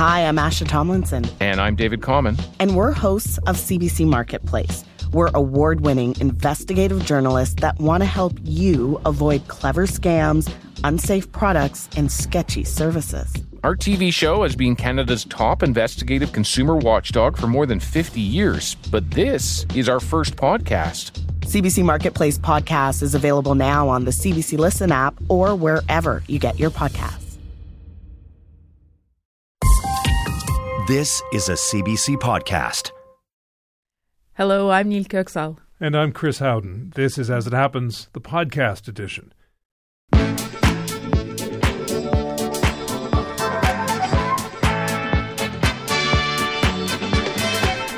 Hi, I'm Asha Tomlinson. And I'm David Common. And we're hosts of CBC Marketplace. We're award winning investigative journalists that want to help you avoid clever scams, unsafe products, and sketchy services. Our TV show has been Canada's top investigative consumer watchdog for more than 50 years, but this is our first podcast. CBC Marketplace podcast is available now on the CBC Listen app or wherever you get your podcasts. This is a CBC podcast. Hello, I'm Nil Köksal. And I'm Chris Howden. This is As It Happens, the podcast edition.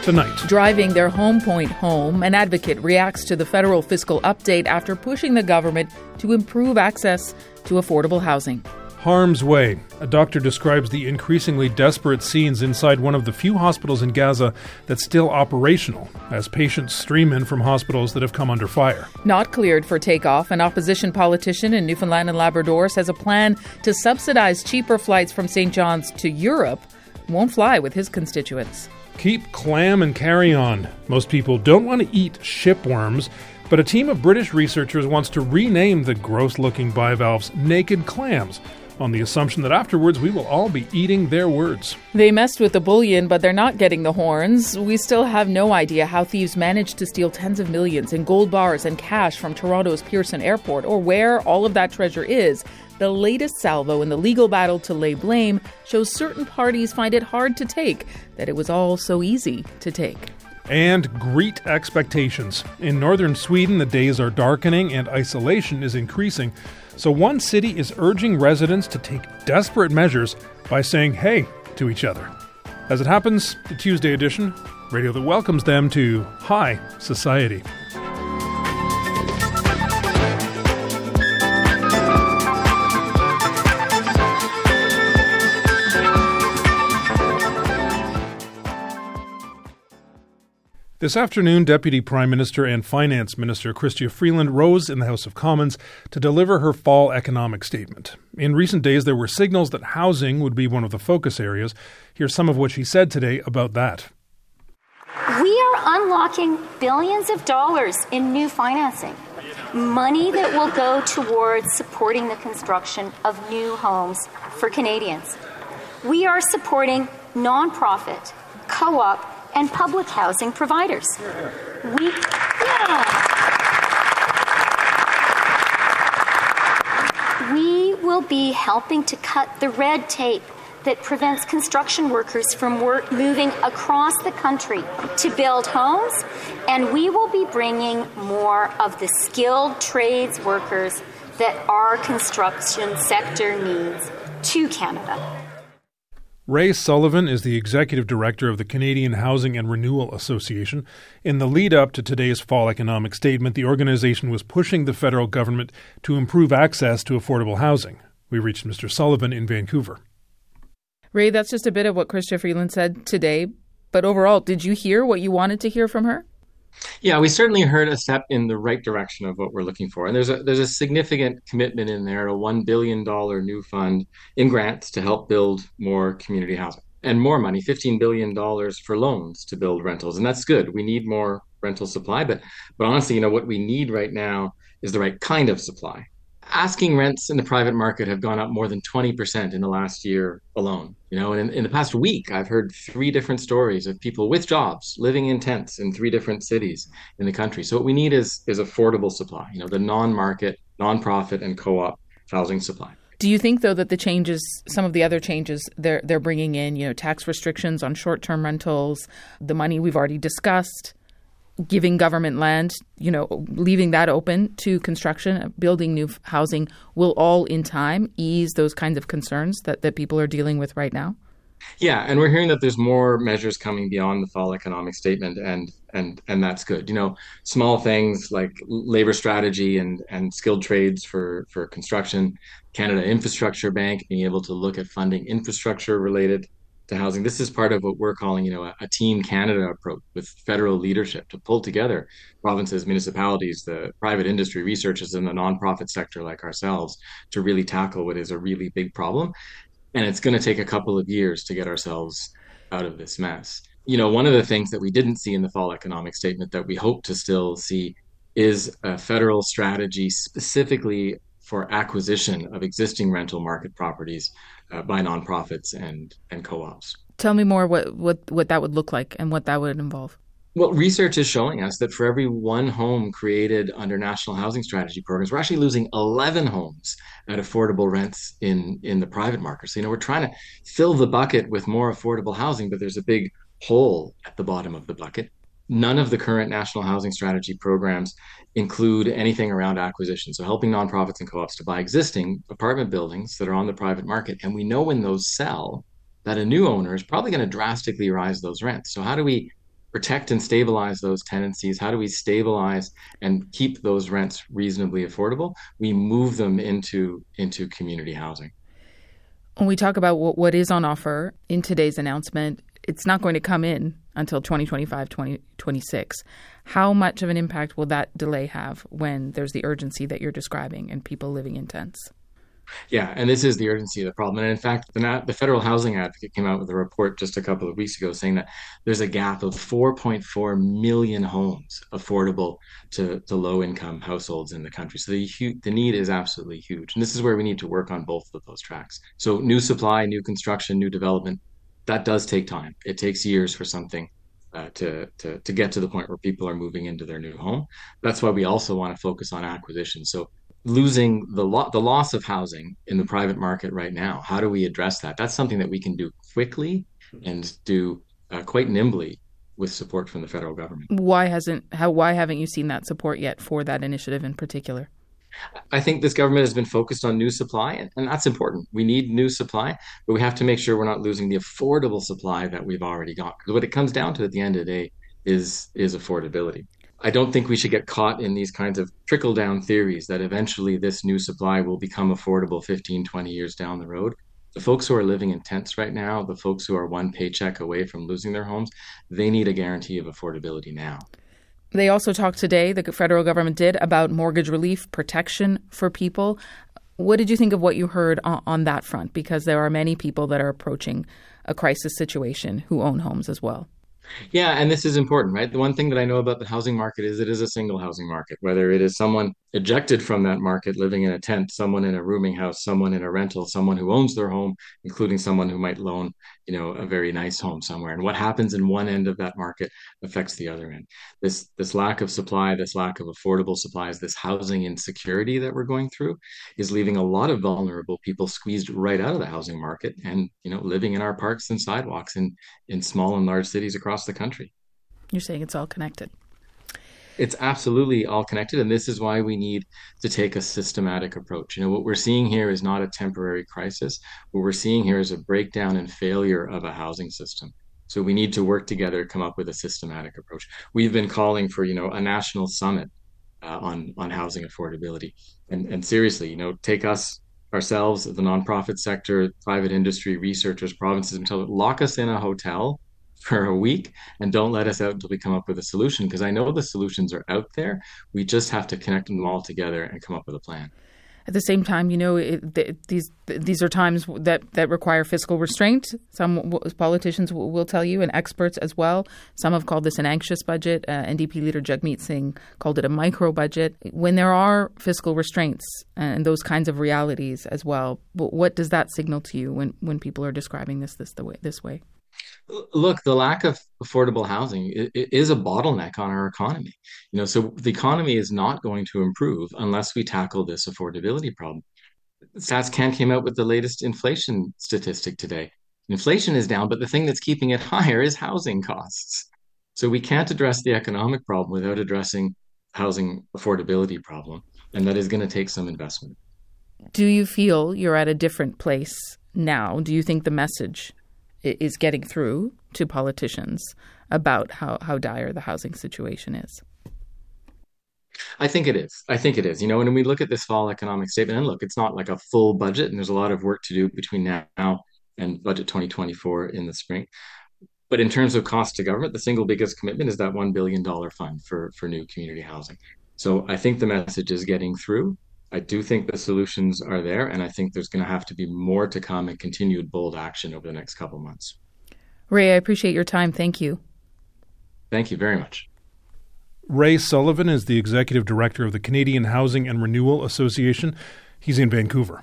Tonight. Driving their home point home, an advocate reacts to the federal fiscal update after pushing the government to improve access to affordable housing. Harm's Way. A doctor describes the increasingly desperate scenes inside one of the few hospitals in Gaza that's still operational as patients stream in from hospitals that have come under fire. Not cleared for takeoff, an opposition politician in Newfoundland and Labrador says a plan to subsidize cheaper flights from St. John's to Europe won't fly with his constituents. Keep clam and carry on. Most people don't want to eat shipworms, but a team of British researchers wants to rename the gross looking bivalves naked clams on the assumption that afterwards we will all be eating their words. They messed with the bullion, but they're not getting the horns. We still have no idea how thieves managed to steal tens of millions in gold bars and cash from Toronto's Pearson Airport, or where all of that treasure is. The latest salvo in the legal battle to lay blame shows certain parties find it hard to take that it was all so easy to take and greet expectations. In northern Sweden, the days are darkening and isolation is increasing. So, one city is urging residents to take desperate measures by saying hey to each other. As it happens, the Tuesday edition, radio that welcomes them to high society. This afternoon, Deputy Prime Minister and Finance Minister Chrystia Freeland rose in the House of Commons to deliver her fall economic statement. In recent days, there were signals that housing would be one of the focus areas. Here's some of what she said today about that. We are unlocking billions of dollars in new financing, money that will go towards supporting the construction of new homes for Canadians. We are supporting nonprofit, co op, and public housing providers. We, yeah. we will be helping to cut the red tape that prevents construction workers from work moving across the country to build homes, and we will be bringing more of the skilled trades workers that our construction sector needs to Canada. Ray Sullivan is the executive director of the Canadian Housing and Renewal Association. In the lead up to today's fall economic statement, the organization was pushing the federal government to improve access to affordable housing. We reached Mr. Sullivan in Vancouver. Ray, that's just a bit of what Chrystia Freeland said today. But overall, did you hear what you wanted to hear from her? Yeah, we certainly heard a step in the right direction of what we're looking for, and there's a there's a significant commitment in there, a one billion dollar new fund in grants to help build more community housing, and more money, fifteen billion dollars for loans to build rentals, and that's good. We need more rental supply, but but honestly, you know what we need right now is the right kind of supply asking rents in the private market have gone up more than 20% in the last year alone you know and in, in, the past week i've heard three different stories of people with jobs living in tents in three different cities in the country. So what we need is is affordable supply you know the non-market non-profit and co-op housing supply. Do you think though that the changes some of the other changes they're they're bringing in you know tax restrictions on short-term rentals the money we've already discussed giving government land, you know, leaving that open to construction, building new housing will all in time ease those kinds of concerns that, that people are dealing with right now? Yeah, and we're hearing that there's more measures coming beyond the fall economic statement, and and and that's good. You know, small things like labor strategy and and skilled trades for for construction, Canada Infrastructure Bank being able to look at funding infrastructure related to housing. This is part of what we're calling, you know, a, a, Team Canada approach with federal leadership to pull together provinces, municipalities, the private industry, researchers and the nonprofit sector like ourselves to really tackle what is a really big problem. And it's going to take a couple of years to get ourselves out of this mess. You know, one of the things that we didn't see in the fall economic statement that we hope to still see is a federal strategy specifically for acquisition of existing rental market properties uh, by nonprofits and, and co-ops. Tell me more what, what, what that would look like and what that would involve. Well, research is showing us that for every one home created under national housing strategy programs, we're actually losing 11 homes at affordable rents in, in the private market. So, you know, we're trying to fill the bucket with more affordable housing, but there's a big hole at the bottom of the bucket. None of the current national housing strategy programs include anything around acquisition. So, helping nonprofits and co ops to buy existing apartment buildings that are on the private market. And we know when those sell, that a new owner is probably going to drastically rise those rents. So, how do we protect and stabilize those tenancies? How do we stabilize and keep those rents reasonably affordable? We move them into into community housing. When we talk about what, what is on offer in today's announcement, it's not going to come in until 2025, 2026. How much of an impact will that delay have when there's the urgency that you're describing and people living in tents? Yeah, and this is the urgency of the problem. And in fact, the, the Federal Housing Advocate came out with a report just a couple of weeks ago saying that there's a gap of 4.4 million homes affordable to, to low income households in the country. So the, the need is absolutely huge. And this is where we need to work on both of those tracks. So new supply, new construction, new development, that does take time. It takes years for something uh, to, to, to get to the point where people are moving into their new home. That's why we also want to focus on acquisition. So losing the lo- the loss of housing in the private market right now. How do we address that? That's something that we can do quickly and do uh, quite nimbly with support from the federal government. Why hasn't how why haven't you seen that support yet for that initiative in particular? I think this government has been focused on new supply, and, that's important. We need new supply, but we have to make sure we're not losing the affordable supply that we've already got. Because what it comes down to at the end of the day is is affordability. I don't think we should get caught in these kinds of trickle down theories that eventually this new supply will become affordable 15, 20 years down the road. The folks who are living in tents right now, the folks who are one paycheck away from losing their homes, they need a guarantee of affordability now. They also talked today, the federal government did, about mortgage relief protection for people. What did you think of what you heard on, on that front? Because there are many people that are approaching a crisis situation who own homes as well. Yeah, and this is important, right? The one thing that I know about the housing market is it is a single housing market, whether it is someone ejected from that market living in a tent, someone in a rooming house, someone in a rental, someone who owns their home, including someone who might loan, you know, a very nice home somewhere. And what happens in one end of that market affects the other end. This this lack of supply, this lack of affordable supplies, this housing insecurity that we're going through is leaving a lot of vulnerable people squeezed right out of the housing market and, you know, living in our parks and sidewalks in in small and large cities across the country. You're saying it's all connected it's absolutely all connected and this is why we need to take a systematic approach. You know what we're seeing here is not a temporary crisis. What we're seeing here is a breakdown and failure of a housing system. So we need to work together come up with a systematic approach. We've been calling for you know a national summit uh, on on housing affordability. And and seriously you know take us ourselves the nonprofit sector private industry researchers provinces and lock us in a hotel for a week and don't let us out until we come up with a solution because I know the solutions are out there. We just have to connect them all together and come up with a plan. At the same time, you know, it, th- these these are times that, that require fiscal restraint. Some w- politicians w- will tell you, and experts as well. Some have called this an anxious budget. Uh, NDP leader Jagmeet Singh called it a micro budget. When there are fiscal restraints and those kinds of realities as well, what does that signal to you when, when people are describing this this the way this way? Look, the lack of affordable housing is a bottleneck on our economy. You know, so the economy is not going to improve unless we tackle this affordability problem. StatsCan came out with the latest inflation statistic today. Inflation is down, but the thing that's keeping it higher is housing costs. So we can't address the economic problem without addressing housing affordability problem, and that is going to take some investment. Do you feel you're at a different place now? Do you think the message is getting through to politicians about how, how dire the housing situation is? I think it is. I think it is. You know, when we look at this fall economic statement, and look, it's not like a full budget, and there's a lot of work to do between now and budget 2024 in the spring. But in terms of cost to government, the single biggest commitment is that $1 billion fund for, for new community housing. So I think the message is getting through. I do think the solutions are there, and I think there's going to have to be more to come and continued bold action over the next couple months. Ray, I appreciate your time. Thank you. Thank you very much. Ray Sullivan is the executive director of the Canadian Housing and Renewal Association. He's in Vancouver.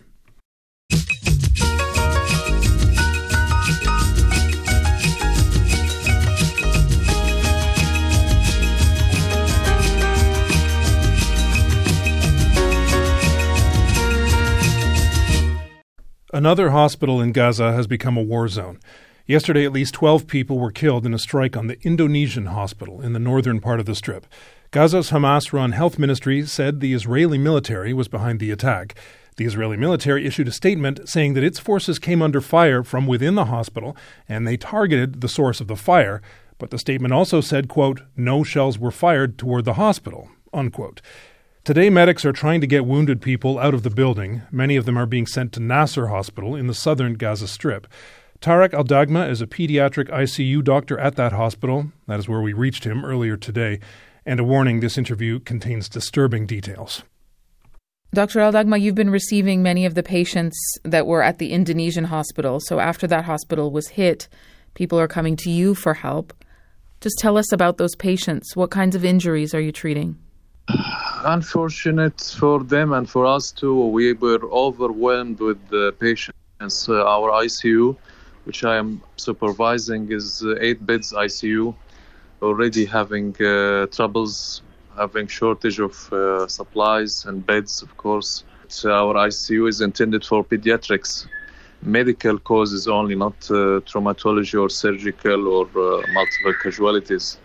Another hospital in Gaza has become a war zone. Yesterday, at least 12 people were killed in a strike on the Indonesian hospital in the northern part of the strip. Gaza's Hamas run health ministry said the Israeli military was behind the attack. The Israeli military issued a statement saying that its forces came under fire from within the hospital and they targeted the source of the fire, but the statement also said, quote, no shells were fired toward the hospital, unquote. Today, medics are trying to get wounded people out of the building. Many of them are being sent to Nasser Hospital in the southern Gaza Strip. Tarek Al Dagma is a pediatric ICU doctor at that hospital. That is where we reached him earlier today. And a warning this interview contains disturbing details. Dr. Al Dagma, you've been receiving many of the patients that were at the Indonesian hospital. So after that hospital was hit, people are coming to you for help. Just tell us about those patients. What kinds of injuries are you treating? unfortunate for them and for us too. We were overwhelmed with the patients. Uh, our ICU, which I am supervising, is uh, eight beds ICU, already having uh, troubles, having shortage of uh, supplies and beds, of course. So our ICU is intended for pediatrics, medical causes only, not uh, traumatology or surgical or uh, multiple casualties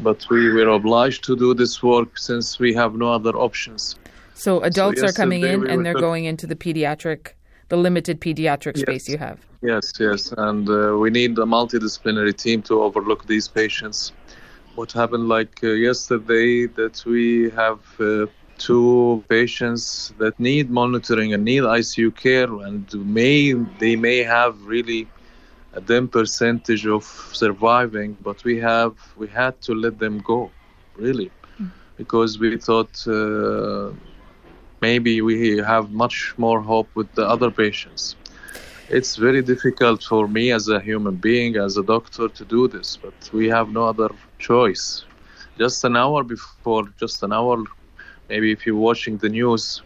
but we were obliged to do this work since we have no other options. So adults so are coming in we and they're going into the pediatric, the limited pediatric yes. space you have. Yes, yes, and uh, we need a multidisciplinary team to overlook these patients. What happened like uh, yesterday that we have uh, two patients that need monitoring and need ICU care, and may they may have really a dim percentage of surviving, but we have we had to let them go, really, mm. because we thought uh, maybe we have much more hope with the other patients. It's very difficult for me as a human being, as a doctor, to do this, but we have no other choice. Just an hour before, just an hour, maybe if you're watching the news,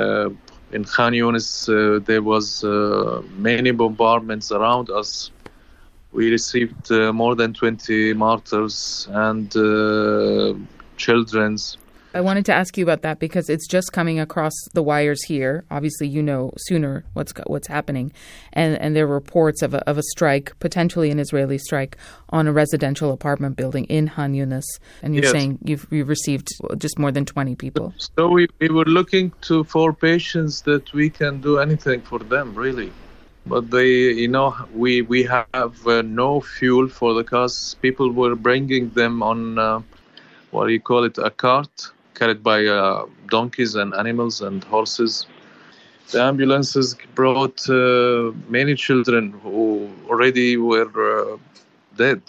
uh, in Khan Yunis, uh, there was uh, many bombardments around us. We received uh, more than 20 martyrs and uh, children's I wanted to ask you about that because it's just coming across the wires here. Obviously, you know sooner what's what's happening, and and there are reports of a, of a strike, potentially an Israeli strike, on a residential apartment building in Khan Yunis. And you're yes. saying you've you've received just more than twenty people. So we, we were looking to for patients that we can do anything for them, really. But they, you know, we we have uh, no fuel for the cars. People were bringing them on. Uh, what do you call it? A cart carried by uh, donkeys and animals and horses. The ambulances brought uh, many children who already were uh, dead.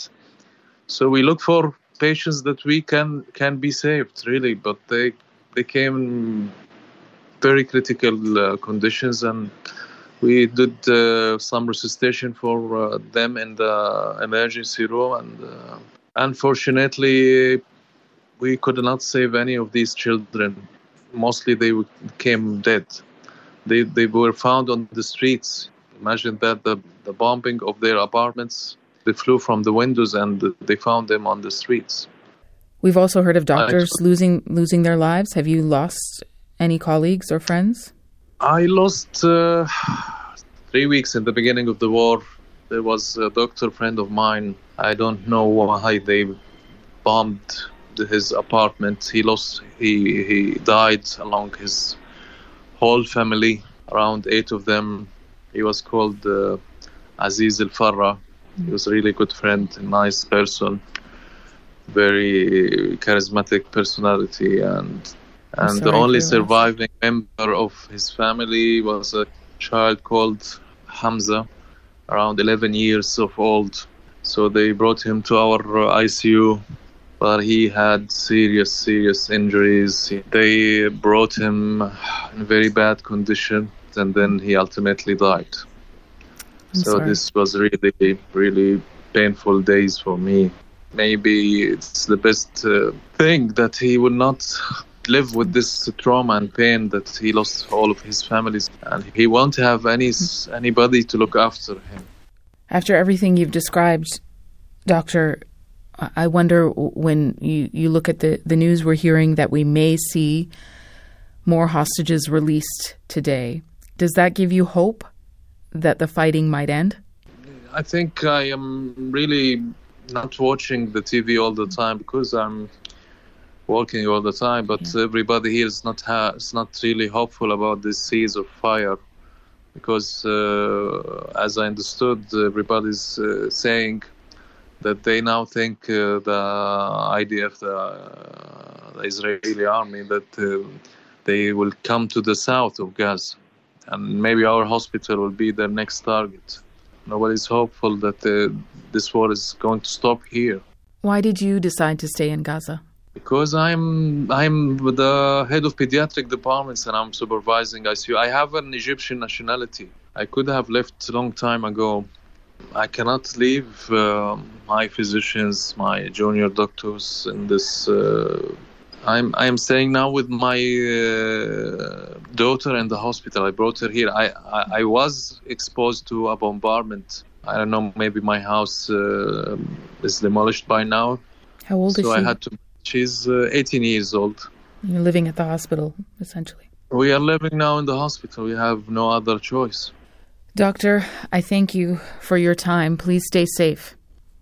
So we look for patients that we can can be saved, really, but they became very critical uh, conditions, and we did uh, some resuscitation for uh, them in the emergency room, and unfortunately, we could not save any of these children. Mostly they came dead. They, they were found on the streets. Imagine that the, the bombing of their apartments, they flew from the windows and they found them on the streets. We've also heard of doctors losing losing their lives. Have you lost any colleagues or friends? I lost uh, three weeks in the beginning of the war. There was a doctor friend of mine. I don't know why they bombed his apartment. He lost. He he died along his whole family, around eight of them. He was called uh, Aziz Al Farra. He was a really good friend, a nice person, very charismatic personality, and and the only surviving member of his family was a child called Hamza, around 11 years of old. So they brought him to our ICU but he had serious, serious injuries. They brought him in very bad condition, and then he ultimately died. I'm so sorry. this was really, really painful days for me. Maybe it's the best uh, thing that he would not live with this trauma and pain that he lost all of his families, and he won't have any anybody to look after him. After everything you've described, Doctor, I wonder when you, you look at the, the news we're hearing that we may see more hostages released today. Does that give you hope that the fighting might end? I think I am really not watching the TV all the time because I'm working all the time. But everybody here is not ha- is not really hopeful about this seas of fire because, uh, as I understood, everybody's uh, saying that they now think uh, the IDF, the, uh, the Israeli army, that uh, they will come to the south of Gaza, and maybe our hospital will be their next target. Nobody's hopeful that uh, this war is going to stop here. Why did you decide to stay in Gaza? Because I'm I'm the head of pediatric departments and I'm supervising ICU. I have an Egyptian nationality. I could have left a long time ago. I cannot leave uh, my physicians, my junior doctors in this. Uh, I'm I'm staying now with my uh, daughter in the hospital. I brought her here. I, I, I was exposed to a bombardment. I don't know. Maybe my house uh, is demolished by now. How old is so she? I had to. She's uh, 18 years old. You're living at the hospital, essentially. We are living now in the hospital. We have no other choice. Doctor, I thank you for your time. Please stay safe.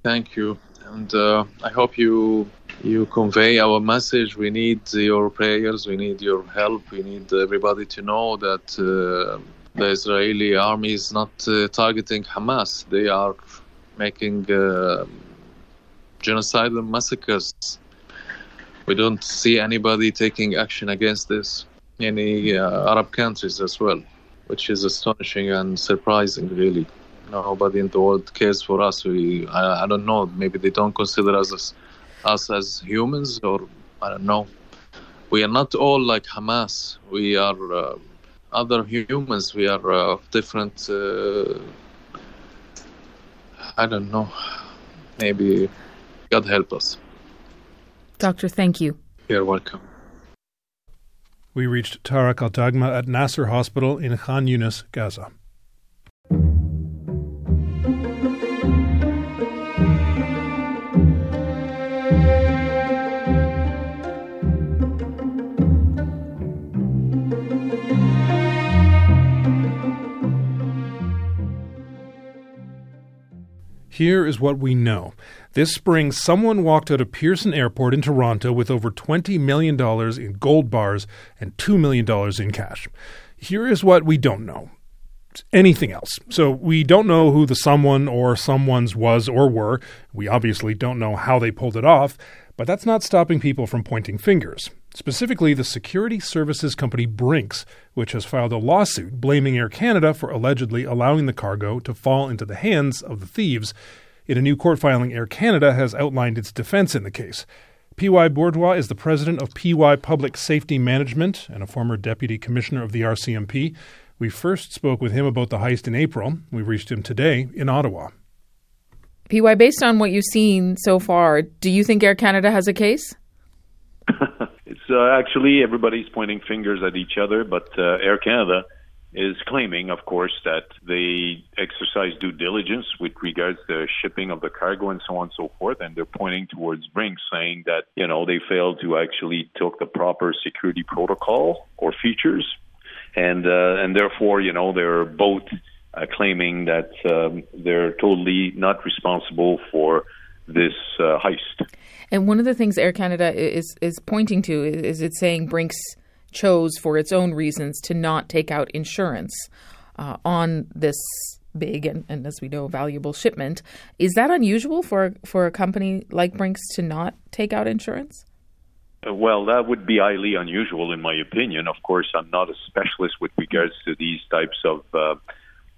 Thank you, and uh, I hope you you convey our message. We need your prayers. We need your help. We need everybody to know that uh, the Israeli army is not uh, targeting Hamas. They are making uh, genocidal massacres. We don't see anybody taking action against this. Any uh, Arab countries as well, which is astonishing and surprising, really. Nobody in the world cares for us. We, I, I don't know. Maybe they don't consider us as, us as humans, or I don't know. We are not all like Hamas. We are uh, other humans. We are uh, different. Uh, I don't know. Maybe God help us. Doctor, thank you. You're welcome. We reached Tarek Al Dagma at Nasser Hospital in Khan Yunis, Gaza. Here is what we know. This spring, someone walked out of Pearson Airport in Toronto with over $20 million in gold bars and $2 million in cash. Here is what we don't know anything else. So we don't know who the someone or someone's was or were. We obviously don't know how they pulled it off, but that's not stopping people from pointing fingers. Specifically, the security services company Brinks, which has filed a lawsuit blaming Air Canada for allegedly allowing the cargo to fall into the hands of the thieves. In a new court filing, Air Canada has outlined its defense in the case. P.Y. Bourduas is the president of P.Y. Public Safety Management and a former deputy commissioner of the RCMP. We first spoke with him about the heist in April. We reached him today in Ottawa. PY, based on what you've seen so far, do you think Air Canada has a case? it's uh, actually everybody's pointing fingers at each other, but uh, Air Canada is claiming, of course, that they exercise due diligence with regards to shipping of the cargo and so on and so forth, and they're pointing towards Brinks, saying that you know they failed to actually took the proper security protocol or features, and uh, and therefore you know they're both uh, claiming that um, they're totally not responsible for this uh, heist. And one of the things Air Canada is is pointing to is, is it's saying Brinks chose for its own reasons to not take out insurance uh, on this big and, and, as we know, valuable shipment. Is that unusual for for a company like Brinks to not take out insurance? Uh, well, that would be highly unusual, in my opinion. Of course, I'm not a specialist with regards to these types of uh,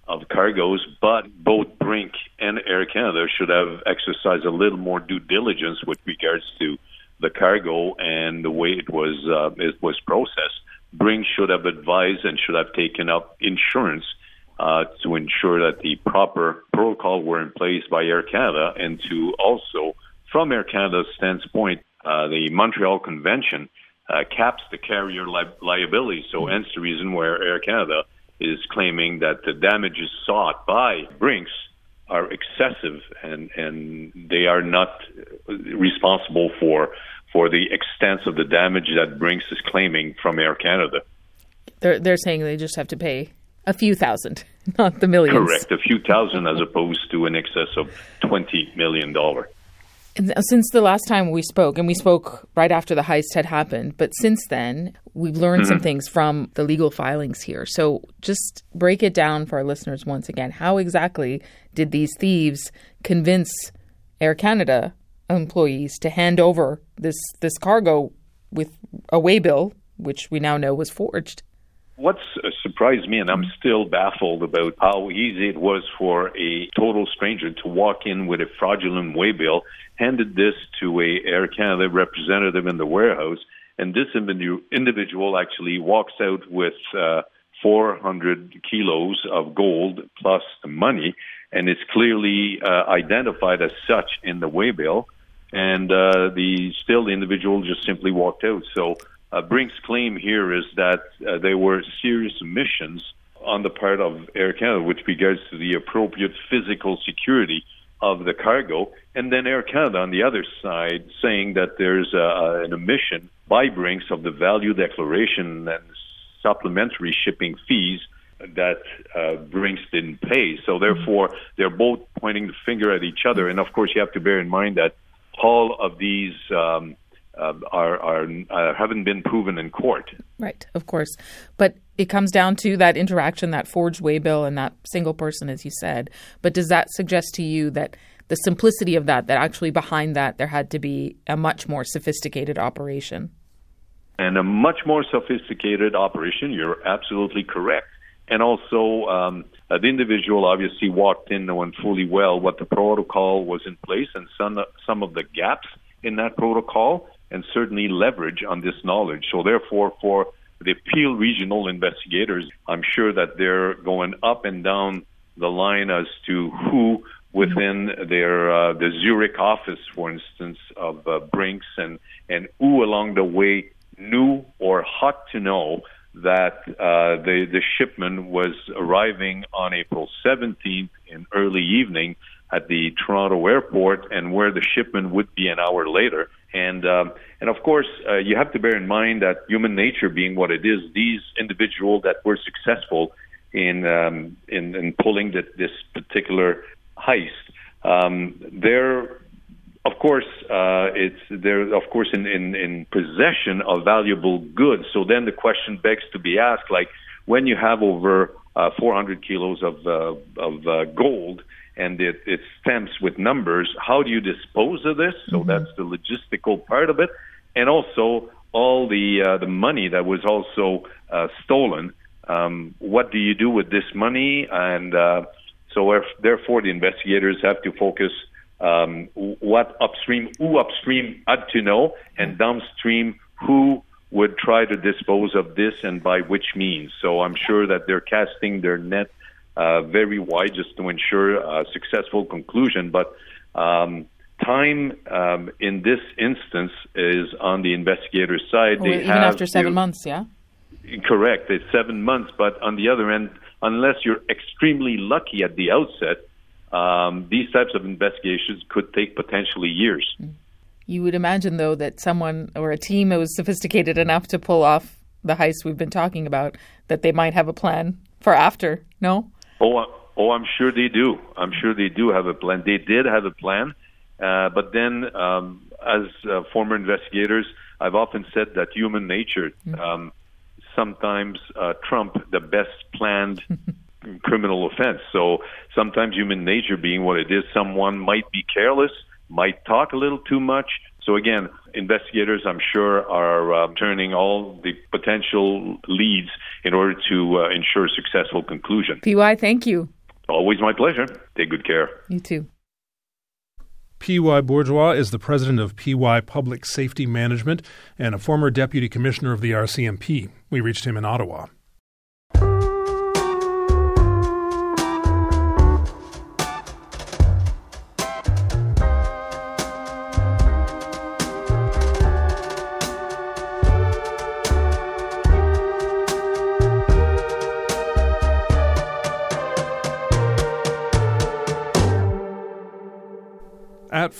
of cargoes, but both Brink and Air Canada should have exercised a little more due diligence with regards to the cargo and the way it was uh, it was processed. Brink should have advised and should have taken up insurance uh, to ensure that the proper protocol were in place by Air Canada, and to also, from Air Canada's standpoint, uh, the Montreal Convention uh, caps the carrier li- liability. So, hence the reason where Air Canada is claiming that the damages sought by Brinks are excessive and and they are not responsible for for the extent of the damage that Brinks is claiming from Air Canada. They're they're saying they just have to pay a few thousand, not the millions. Correct, a few thousand as opposed to an excess of twenty million dollar. Since the last time we spoke, and we spoke right after the heist had happened, but since then, we've learned mm-hmm. some things from the legal filings here. So just break it down for our listeners once again. How exactly did these thieves convince Air Canada employees to hand over this, this cargo with a waybill, which we now know was forged? What's uh, surprised me, and I'm still baffled about how easy it was for a total stranger to walk in with a fraudulent waybill, handed this to a Air Canada representative in the warehouse, and this individual actually walks out with uh, 400 kilos of gold plus money, and it's clearly uh, identified as such in the waybill. And uh, the still the individual just simply walked out. So uh, Brink's claim here is that uh, there were serious omissions on the part of Air Canada with regards to the appropriate physical security of the cargo, and then Air Canada on the other side saying that there's uh, an omission by Brinks of the value declaration and supplementary shipping fees that uh, Brinks didn't pay. So therefore, they're both pointing the finger at each other. And of course, you have to bear in mind that all of these um, uh, are, are uh, haven't been proven in court. Right, of course, but it comes down to that interaction, that forged waybill, and that single person, as you said. But does that suggest to you that the simplicity of that, that actually behind that there had to be a much more sophisticated operation? And a much more sophisticated operation. You're absolutely correct. And also, um, the individual obviously walked in knowing fully well what the protocol was in place and some some of the gaps in that protocol and certainly leverage on this knowledge. So therefore, for the Peel regional investigators, I'm sure that they're going up and down the line as to who within their uh, the Zurich office, for instance, of uh, Brinks, and and who along the way knew or ought to know that uh, the the shipment was arriving on April 17th in early evening at the Toronto airport, and where the shipment would be an hour later. And um, and of course, uh, you have to bear in mind that human nature being what it is, these individuals that were successful in um, in, in pulling the, this particular heist, um, they're of course uh, it's they're of course in, in in possession of valuable goods. So then the question begs to be asked, like when you have over uh, 400 kilos of uh, of uh, gold and it, it stamps with numbers. How do you dispose of this? So mm-hmm. that's the logistical part of it, and also all the uh, the money that was also uh, stolen. Um, what do you do with this money? And uh, so, if, therefore, the investigators have to focus um, what upstream, who upstream had to know, and downstream who would try to dispose of this and by which means. So I'm sure that they're casting their net uh, very wide just to ensure a successful conclusion. But um, time um, in this instance is on the investigator's side. Well, they even after seven months, yeah. Correct. It's seven months, but on the other end, unless you're extremely lucky at the outset, um, these types of investigations could take potentially years. You would imagine, though, that someone or a team that was sophisticated enough to pull off the heist we've been talking about, that they might have a plan for after. No. Oh, oh, I'm sure they do. I'm sure they do have a plan. They did have a plan, uh, but then, um, as uh, former investigators, I've often said that human nature mm. um, sometimes uh, trump the best planned criminal offense. So sometimes human nature being what it is, someone might be careless, might talk a little too much. So again, investigators, I'm sure, are uh, turning all the potential leads in order to uh, ensure a successful conclusion. PY, thank you. Always my pleasure. Take good care. You too. P.Y. Bourduas is the president of PY Public Safety Management and a former deputy commissioner of the RCMP. We reached him in Ottawa.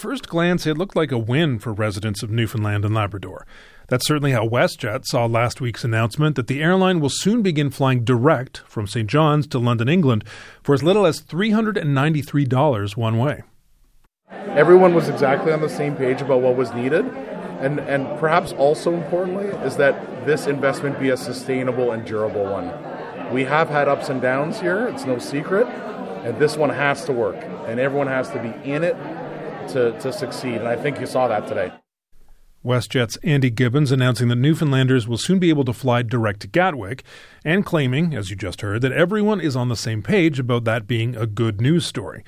First glance, it looked like a win for residents of Newfoundland and Labrador. That's certainly how WestJet saw last week's announcement that the airline will soon begin flying direct from St. John's to London, England, for as little as $393 one way. Everyone was exactly on the same page about what was needed. And, and perhaps also importantly, is that this investment be a sustainable and durable one. We have had ups and downs here, it's no secret, and this one has to work, and everyone has to be in it to, to succeed. And I think you saw that today. WestJet's Andy Gibbons announcing that Newfoundlanders will soon be able to fly direct to Gatwick and claiming, as you just heard, that everyone is on the same page about that being a good news story.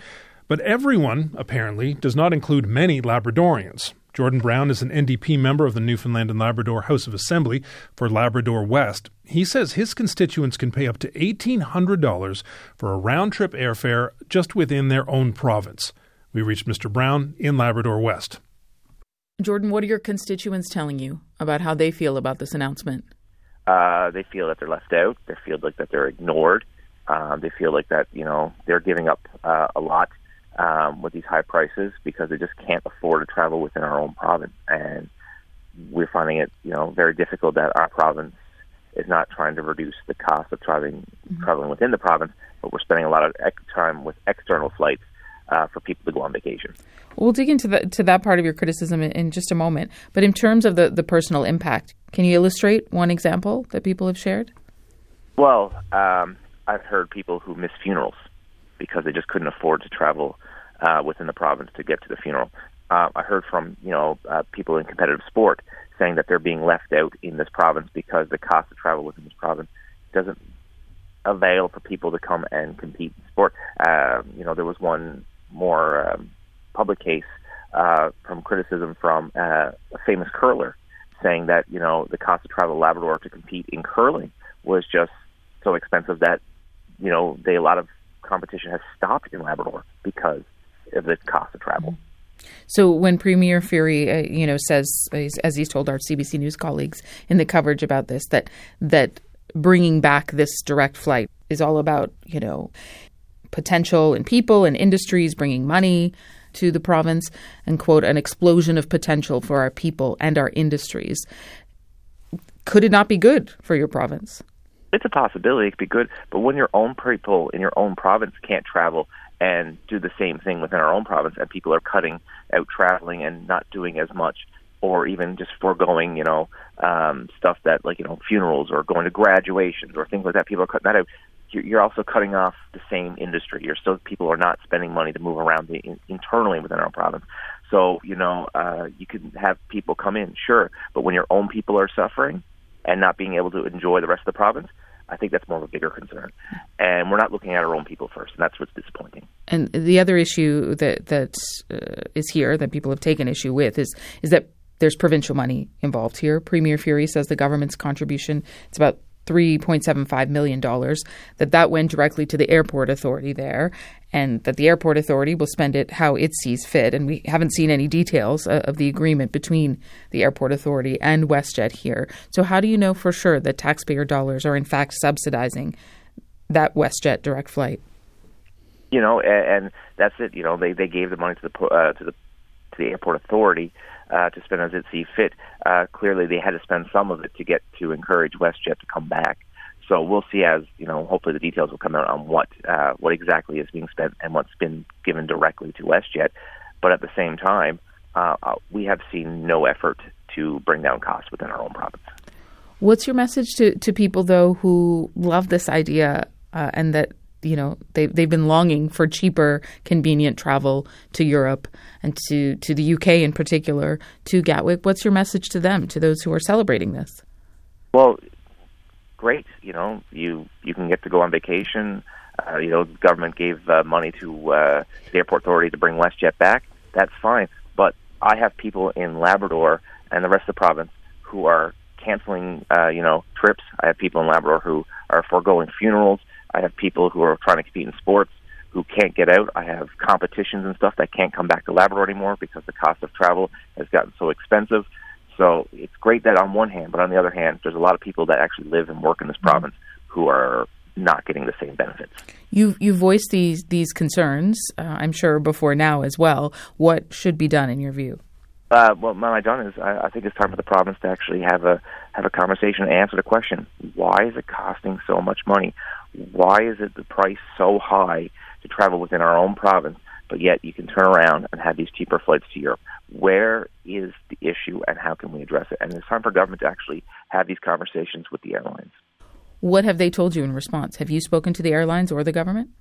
But everyone, apparently, does not include many Labradorians. Jordan Brown is an NDP member of the Newfoundland and Labrador House of Assembly for Labrador West. He says his constituents can pay up to $1,800 for a round trip airfare just within their own province. We reached Mr. Brown in Labrador West. Jordan, what are your constituents telling you about how they feel about this announcement? Uh, they feel that they're left out. They feel like that they're ignored. Um, they feel like that you know they're giving up uh, a lot um, with these high prices because they just can't afford to travel within our own province, and we're finding it you know very difficult that our province is not trying to reduce the cost of traveling mm-hmm. traveling within the province, but we're spending a lot of time with external flights uh, for people to go on vacation. We'll dig into that to that part of your criticism in, in, just a moment. But in terms of the, the personal impact, can you illustrate one example that people have shared? Well, um, I've heard people who miss funerals because they just couldn't afford to travel uh, within the province to get to the funeral. Uh, I heard from you know uh, people in competitive sport saying that they're being left out in this province because the cost of travel within this province doesn't avail for people to come and compete in sport. Uh, you know, there was one more um, public case uh, from criticism from uh, a famous curler saying that you know the cost of travel to Labrador to compete in curling was just so expensive that you know they a lot of competition has stopped in Labrador because of the cost of travel. So when Premier Furey, uh, you know, says as he's told our CBC News colleagues in the coverage about this that that bringing back this direct flight is all about you know potential in people and industries, bringing money to the province, and quote, an explosion of potential for our people and our industries. Could it not be good for your province? It's a possibility. It could be good. But when your own people in your own province can't travel and do the same thing within our own province, and people are cutting out traveling and not doing as much, or even just foregoing, you know, um, stuff that like you know funerals or going to graduations or things like that. People are cutting that out you're also cutting off the same industry. You're still people are not spending money to move around the, in, internally within our province. So you know uh, you can have people come in, sure, but when your own people are suffering and not being able to enjoy the rest of the province, I think that's more of a bigger concern. And we're not looking at our own people first, and that's what's disappointing. And the other issue that that uh, is here that people have taken issue with is is that there's provincial money involved here. Premier Furey says the government's contribution it's about $3.75 million, that that went directly to the airport authority there, and that the airport authority will spend it how it sees fit. And we haven't seen any details uh, of the agreement between the airport authority and WestJet here. So, how do you know for sure that taxpayer dollars are in fact subsidizing that WestJet direct flight? You know, and, and that's it. You know, they, they gave the money to the uh, to the to the airport authority uh, to spend as it sees fit. Uh, clearly, they had to spend some of it to get to encourage WestJet to come back. So we'll see as you know. Hopefully, the details will come out on what uh, what exactly is being spent and what's been given directly to WestJet. But at the same time, uh, uh, we have seen no effort to bring down costs within our own province. What's your message to, to people though who love this idea uh, and that you know they they've been longing for cheaper, convenient travel to Europe and to to the UK in particular to Gatwick. What's your message to them, to those who are celebrating this? Well, great. You know, you you can get to go on vacation Uh, you know, the government gave uh, money to uh, the airport authority to bring WestJet back. That's fine. But I have people in Labrador and the rest of the province who are canceling, uh, you know, trips. I have people in Labrador who are foregoing funerals. I have people who are trying to compete in sports who can't get out. I have competitions and stuff that can't come back to Labrador anymore because the cost of travel has gotten so expensive. So it's great that on one hand, but on the other hand, there's a lot of people that actually live and work in this province who are not getting the same benefits. You you voiced these these concerns, uh, I'm sure, before now as well. What should be done in your view? Uh, what my done is, I, I think it's time for the province to actually have a have a conversation and answer the question: Why is it costing so much money? Why is it the price so high to travel within our own province, but yet you can turn around and have these cheaper flights to Europe? Where is the issue, and how can we address it? And it's time for government to actually have these conversations with the airlines. What have they told you in response? Have you spoken to the airlines or the government?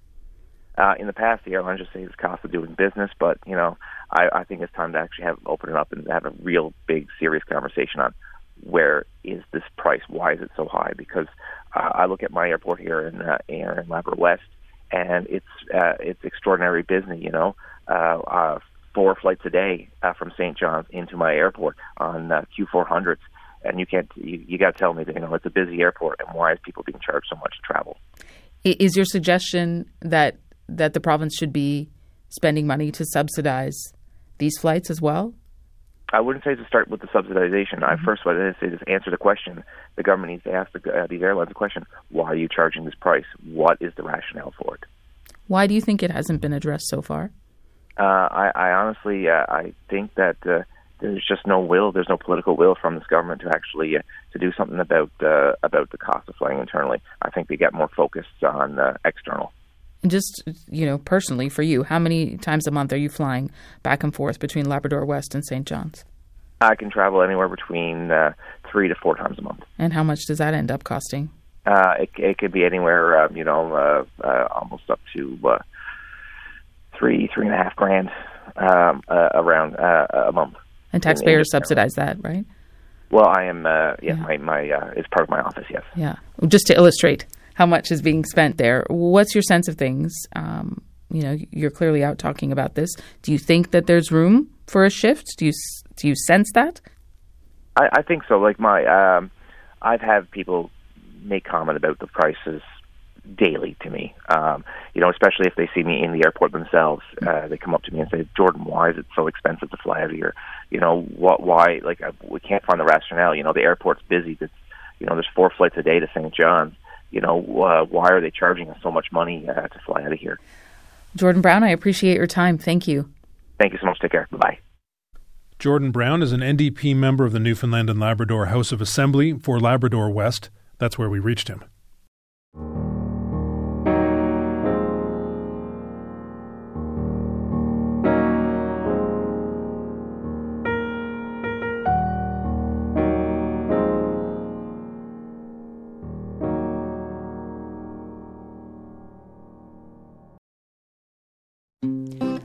Uh, in the past, the airlines just say it's cost of doing business, but you know, I, I think it's time to actually have open it up and have a real big, serious conversation on where is this price? Why is it so high? Because uh, I look at my airport here in uh, in Labrador West, and it's uh, it's extraordinary business. You know, uh, uh, four flights a day uh, from St. John's into my airport on uh, Q400s and you can't you, you got to tell me that you know it's a busy airport and why is people being charged so much to travel is your suggestion that that the province should be spending money to subsidize these flights as well I wouldn't say to start with the subsidization. Mm-hmm. I first what I say is answer the question. The government needs to ask the, uh, these airlines a question: Why are you charging this price? What is the rationale for it? Why do you think it hasn't been addressed so far? Uh, I, I honestly, uh, I think that uh, there's just no will. There's no political will from this government to actually uh, to do something about uh, about the cost of flying internally. I think they get more focused on uh, external. And just you know, personally for you, how many times a month are you flying back and forth between Labrador West and St. John's? I can travel anywhere between uh, three to four times a month. And how much does that end up costing? Uh, it, it could be anywhere, uh, you know, uh, uh, almost up to uh, three, three and a half grand um, uh, around uh, a month. And taxpayers subsidize that, right? Well, I am. Uh, yeah, yeah, my my uh, is part of my office. Yes. Yeah. Just to illustrate how much is being spent there. What's your sense of things? Um, you know, you're clearly out talking about this. Do you think that there's room for a shift? Do you do you sense that? I, I think so. Like my, um, I've had people make comment about the prices daily to me. Um, you know, especially if they see me in the airport themselves, uh, they come up to me and say, "Jordan, why is it so expensive to fly out here? You know, what? Why? Like, uh, we can't find the rationale. You know, the airport's busy. It's, you know, there's four flights a day to St. John's. You know, uh, why are they charging us so much money uh, to fly out of here?" Jordan Brown, I appreciate your time. Thank you. Thank you so much. Take care. Bye. Bye. Jordan Brown is an NDP member of the Newfoundland and Labrador House of Assembly for Labrador West. That's where we reached him.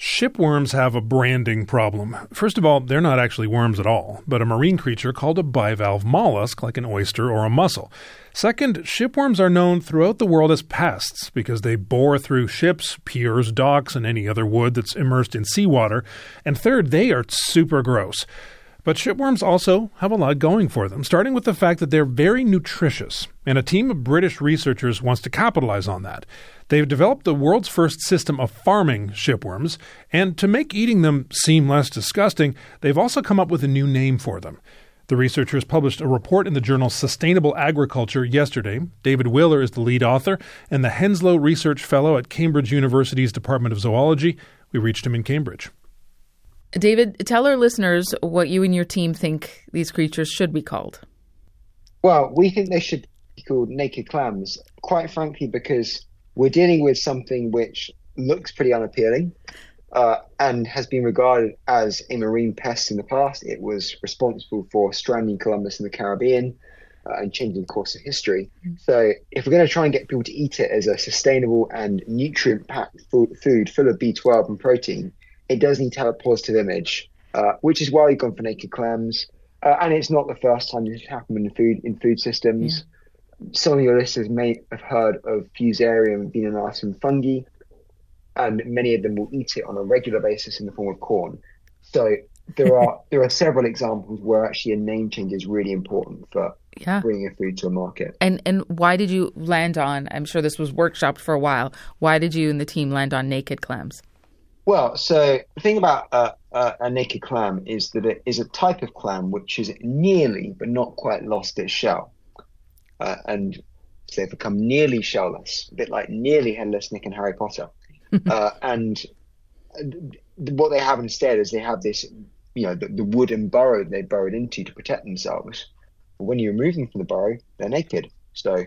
Shipworms have a branding problem. First of all, they're not actually worms at all, but a marine creature called a bivalve mollusk like an oyster or a mussel. Second, shipworms are known throughout the world as pests because they bore through ships, piers, docks, and any other wood that's immersed in seawater. And third, they are super gross. But shipworms also have a lot going for them, starting with the fact that they're very nutritious, and a team of British researchers wants to capitalize on that. They've developed the world's first system of farming shipworms, and to make eating them seem less disgusting, they've also come up with a new name for them. The researchers published a report in the journal Sustainable Agriculture yesterday. David Willer is the lead author and the Henslow Research Fellow at Cambridge University's Department of Zoology. We reached him in Cambridge. David, tell our listeners what you and your team think these creatures should be called. Well, we think they should be called naked clams, quite frankly, because we're dealing with something which looks pretty unappealing uh, and has been regarded as a marine pest in the past. It was responsible for stranding Columbus in the Caribbean uh, and changing the course of history. So, if we're going to try and get people to eat it as a sustainable and nutrient packed food full of B12 and protein, it does need to have a positive image, uh, which is why we've gone for naked clams. Uh, and it's not the first time this has happened in food in food systems. Some of your listeners may have heard of Fusarium venenatum fungi, and many of them will eat it on a regular basis in the form of Quorn. So there are there are several examples where actually a name change is really important for Yeah. bringing a food to a market. And and why did you land on? I'm sure this was workshopped for a while. Why did you and the team land on naked clams? Well, so the thing about uh, uh, a naked clam is that it is a type of clam which is nearly but not quite lost its shell, uh, and they've become nearly shellless, a bit like nearly headless Nick and Harry Potter. uh, and what they have instead is they have this, you know, the, the wooden burrow they burrowed into to protect themselves. But when you remove them from the burrow, they're naked. So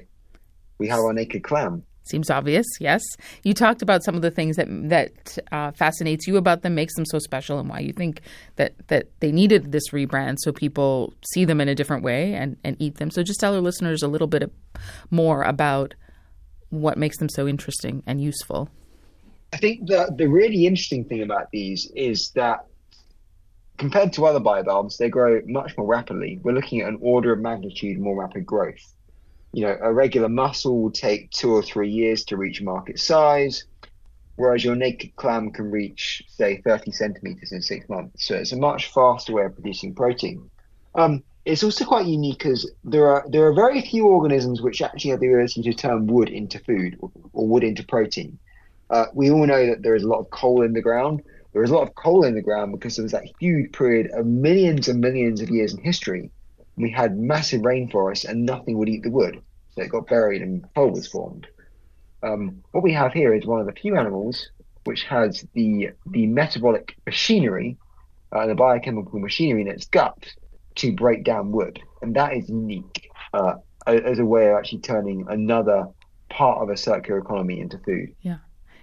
we have our naked clam. Seems obvious, yes. You talked about some of the things that that uh, fascinates you about them, makes them so special, and why you think that that they needed this rebrand so people see them in a different way and and eat them. So just tell our listeners a little bit of, more about what makes them so interesting and useful. I think the the really interesting thing about these is that compared to other bivalves, they grow much more rapidly. We're looking at an order of magnitude more rapid growth. You know, a regular mussel will take two or three years to reach market size, whereas your naked clam can reach, say, 30 centimeters in six months. So it's a much faster way of producing protein. Um, it's also quite unique because there are there are very few organisms which actually have the ability to turn wood into food or, or wood into protein. Uh, we all know that there is a lot of coal in the ground. There is a lot of coal in the ground because there was that huge period of millions and millions of years in history. We had massive rainforests and nothing would eat the wood, so it got buried and coal was formed. Um, what we have here is one of the few animals which has the the metabolic machinery, uh, the biochemical machinery in its gut to break down wood, and that is unique uh, as a way of actually turning another part of a circular economy into food. Yeah,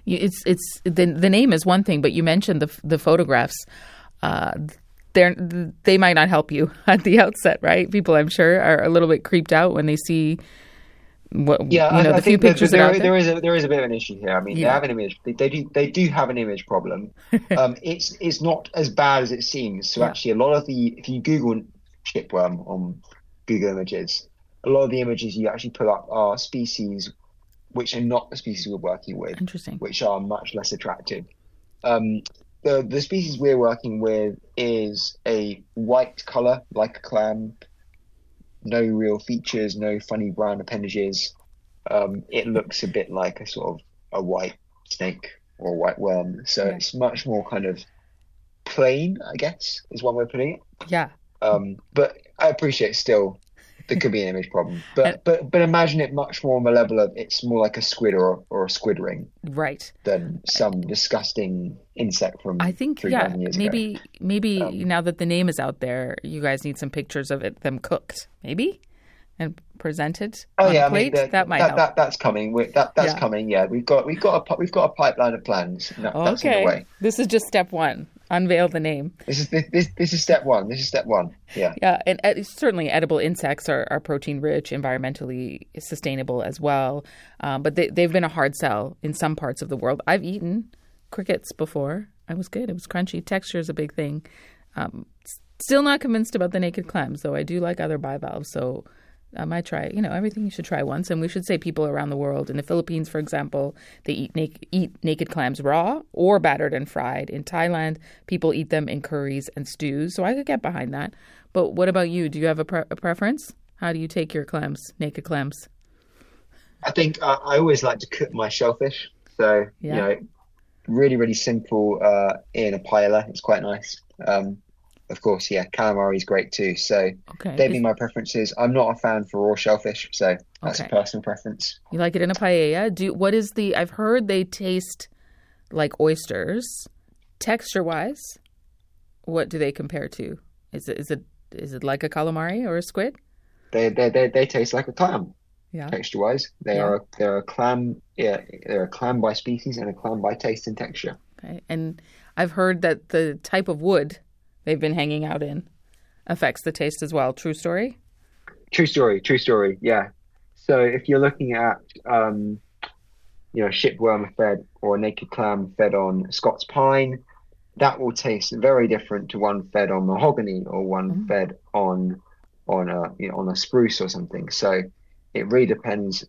it's it's the the name is one thing, but you mentioned the the photographs. Uh, they're they might not help you at the outset, right? People, I'm sure, are a little bit creeped out when they see what Yeah, you know I, I the few think pictures there, there. there is a there is a bit of an issue here. I mean, they have an image. They, they do they do have an image problem. um, it's it's not as bad as it seems. So Yeah. actually, a lot of the if you Google shipworm on Google Images, a lot of the images you actually pull up are species which are not the species we're working with. Interesting. Which are much less attractive. Um, the the species we're working with is a white color, like a clam. No real features, no funny brown appendages. Um, it looks a bit like a sort of a white snake or white worm. So it's much more kind of plain, I guess, is one way of putting it. Yeah. Um, but I appreciate still there could be an image problem. But but but imagine it much more on the level of it's more like a squid or or a squid ring Right. than some disgusting insect from I think three yeah, years ago. maybe maybe um, now that the name is out there, you guys need some pictures of it them cooked, maybe, and presented Oh on yeah, a I mean plate. that, might that, help. that that's coming. we that that's Yeah. coming. Yeah, we've got we've got a we've got a pipeline of plans. That, the okay, this is just step one. Unveil the name. This is this, this this is step one. This is step one. Yeah. Yeah, and uh, certainly edible insects are, are protein rich, environmentally sustainable as well. Um, but they, they've been a hard sell in some parts of the world. I've eaten crickets before. I was good. It was crunchy. Texture is a big thing. Um, still not convinced about the naked clams, though. I do like other bivalves, so I might try. You know, everything you should try once. And we should say people around the world. In the Philippines, for example, they eat naked, eat naked clams raw or battered and fried. In Thailand, people eat them in curries and stews. So I could get behind that. But what about you? Do you have a, pre- a preference? How do you take your clams, naked clams? I think uh, I always like to cook my shellfish. So Yeah. you know, really really simple uh, in a paella. It's quite nice. Um, of course, yeah, calamari is great too. So Okay. they'd be my preferences. I'm not a fan for raw shellfish, so that's Okay. a personal preference. You like it in a paella? Do what is the? I've heard they taste like oysters. Texture wise, what do they compare to? Is it is it is it like a calamari or a squid? They they they, they taste like a clam. Yeah. Texture-wise, they yeah. are they're a clam. Yeah, they're a clam by species and a clam by taste and texture. Okay, and I've heard that the type of wood they've been hanging out in affects the taste as well. True story. True story. True story. Yeah. So if you're looking at um, you know, shipworm fed or naked clam fed on Scots pine, that will taste very different to one fed on mahogany or one mm. fed on on a you know, on a spruce or something. So it really depends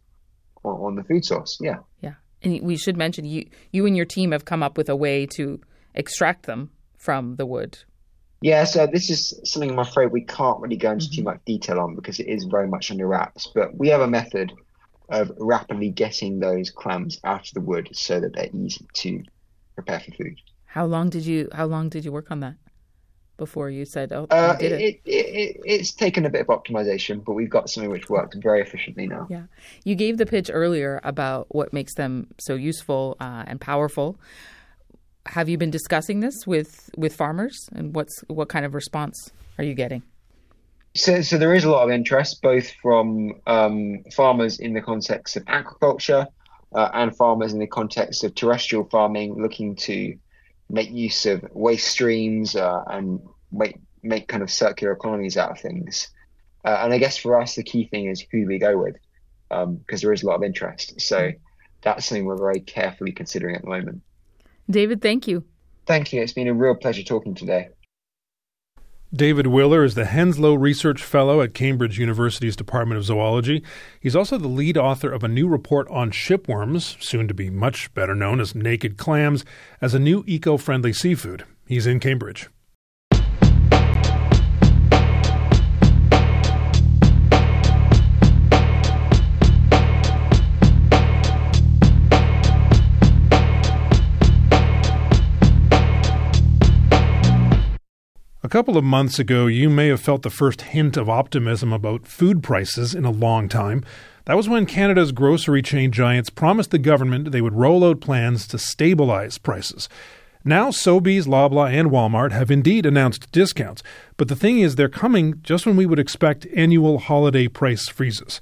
on, on, the food source. Yeah. Yeah, and we should mention you you and your team have come up with a way to extract them from the wood. Yeah, so this is something I'm afraid we can't really go into mm-hmm. too much detail on because it is very much under wraps. But we have a method of rapidly getting those clams out of the wood so that they're easy to prepare for food. How long did you How long did you work on that before you said, "Oh, uh, did it, it. It, it, It's taken a bit of optimization, but we've got something which works very efficiently now. Yeah, you gave the pitch earlier about what makes them so useful uh, and powerful. Have you been discussing this with with farmers, and what's what kind of response are you getting? So, so there is a lot of interest, both from um, farmers in the context of agriculture uh, and farmers in the context of terrestrial farming, looking to make use of waste streams uh, and make make kind of circular economies out of things. Uh, and I guess for us, the key thing is who we go with, because um, there is a lot of interest. So that's something we're very carefully considering at the moment. David, thank you. Thank you. It's been a real pleasure talking today. David Willer is the Henslow Research Fellow at Cambridge University's Department of Zoology. He's also the lead author of a new report on shipworms, soon to be much better known as naked clams, as a new eco friendly seafood. He's in Cambridge. Couple of months ago, you may have felt the first hint of optimism about food prices in a long time. That was when Canada's grocery chain giants promised the government they would roll out plans to stabilize prices. Now, Sobeys, Loblaw, and Walmart have indeed announced discounts, but the thing is, they're coming just when we would expect annual holiday price freezes.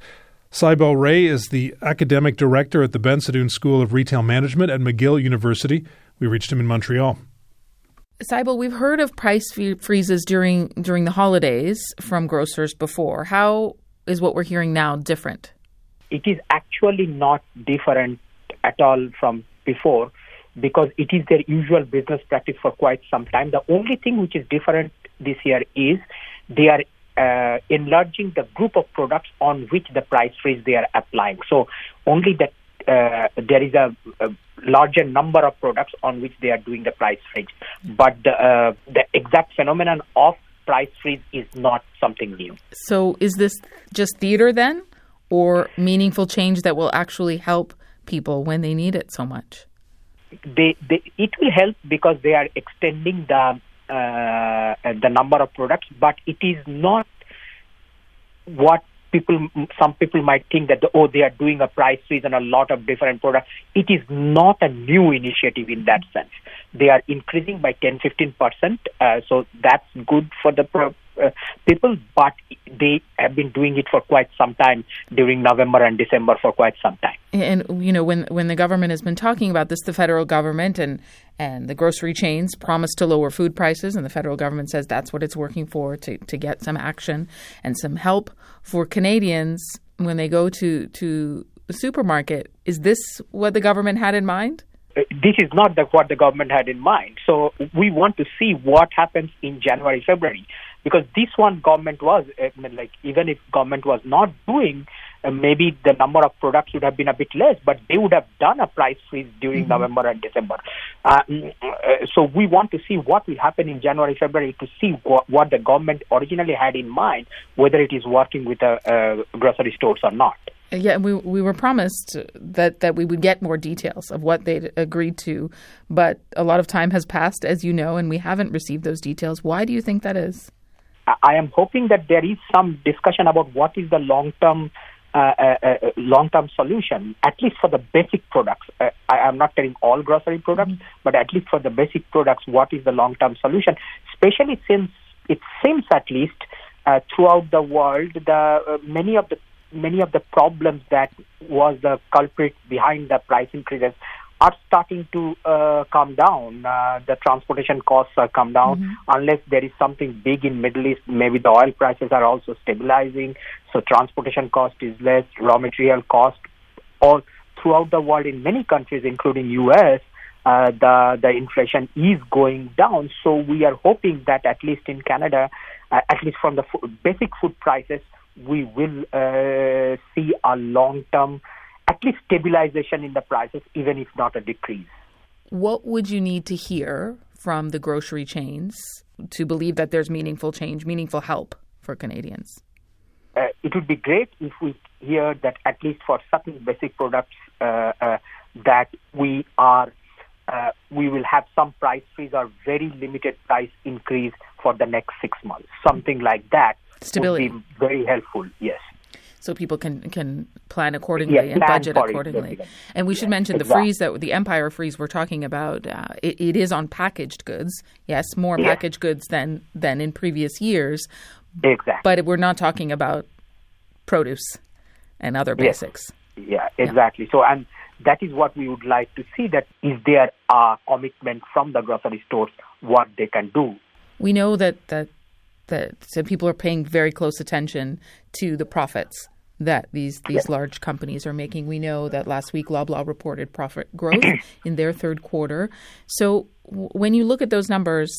Saibal Ray is the academic director at the Bensadoun School of Retail Management at McGill University. We reached him in Montreal. Saibal, we've heard of price freezes during during the holidays from grocers before. How is what we're hearing now different? It is actually not different at all from before because it is their usual business practice for quite some time. The only thing which is different this year is they are uh, enlarging the group of products on which the price freeze they are applying. So only uh, there is a, a, larger number of products on which they are doing the price freeze. But the, uh, the exact phenomenon of price freeze is not something new. So is this just theater then, or meaningful change that will actually help people when they need it so much? They, they it will help because they are extending the uh, the number of products, but it is not what people some people might think that oh they are doing a price freeze on a lot of different products. It is not a new initiative in that sense. They are increasing by 10 15 percent uh, so that's good for the pro- uh, people, but they have been doing it for quite some time during November and December for quite some time. And you know, when when the government has been talking about this, the federal government and and the grocery chains promised to lower food prices, and the federal government says that's what it's working for to to get some action and some help for Canadians when they go to to the supermarket. Is this what the government had in mind? Uh, this is not the, what the government had in mind. So we want to see what happens in January, February because this one government was I mean, like even if government was not doing uh, maybe the number of products would have been a bit less but they would have done a price freeze during mm-hmm. november and december uh, mm, uh, so we want to see what will happen in january february to see what, what the government originally had in mind whether it is working with the uh, grocery stores or not yeah, we we were promised that, that we would get more details of what they'd agreed to, but a lot of time has passed, as you know, and we haven't received those details. Why do you think that is? I am hoping that there is some discussion about what is the long-term uh, uh, uh, long-term solution, at least for the basic products. Uh, I am not telling all grocery products, mm-hmm. but at least for the basic products, what is the long-term solution? Especially since it seems, at least uh, throughout the world, the uh, many of the many of the problems that was the culprit behind the price increases are starting to uh, come down. Uh, the transportation costs are come down Mhm. unless there is something big in Middle East. Maybe the oil prices are also stabilizing, so transportation cost is less. Raw material cost, all throughout the world in many countries, including U.S. Uh, the the inflation is going down. So we are hoping that at least in Canada, uh, at least from the fo- basic food prices, we will uh, see a long term, at least stabilization in the prices, even if not a decrease. What would you need to hear from the grocery chains to believe that there's meaningful change, meaningful help for Canadians? uh, it would be great if we hear that at least for certain basic products uh, uh, that we are uh, we will have some price freeze or very limited price increase for the next six months. Something like that Stability. would be very helpful. Yes. So people can can plan accordingly Yeah, and budget it, accordingly. And we should mention the freeze that the Empire freeze we're talking about. Uh, it, it is on packaged goods. Yes, more Yeah. packaged goods than than in previous years. Exactly. But we're not talking about produce and other basics. Yeah, exactly. So, and that is what we would like to see. That is there a commitment from the grocery stores what they can do We know that that that some people are paying very close attention to the profits that these these large companies are making. We know that last week Loblaw reported profit growth in their third quarter. So w- when you look at those numbers,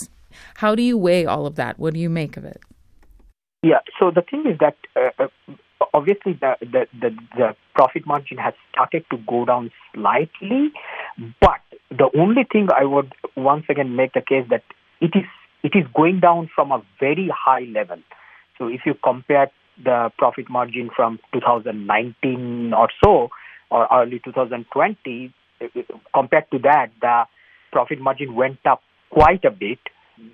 how do you weigh all of that? What do you make of it? Yeah. So the thing is that uh, uh, obviously the, the the the profit margin has started to go down slightly, but the only thing I would once again make the case that it is it is going down from a very high level. So if you compare the profit margin from 2019 or so, or early 2020, uh, compared to that, the profit margin went up quite a bit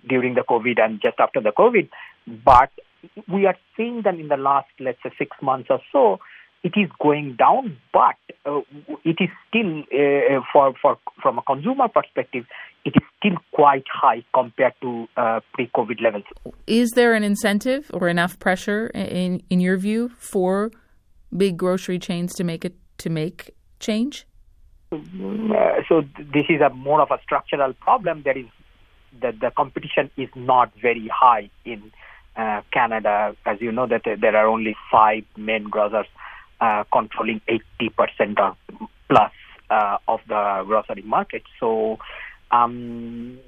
during the COVID and just after the COVID. But we are seeing them in the last, let's say, six months or so. It is going down, but uh, it is still, uh, for for from a consumer perspective, it is still quite high compared to uh, pre-COVID levels. Is there an incentive or enough pressure in in your view for big grocery chains to make it to make change? Uh, so this is a more of a structural problem. There is that the competition is not very high in uh, Canada. As you know, that there are only five main grocers uh, controlling 80% or plus uh, of the grocery market. So um,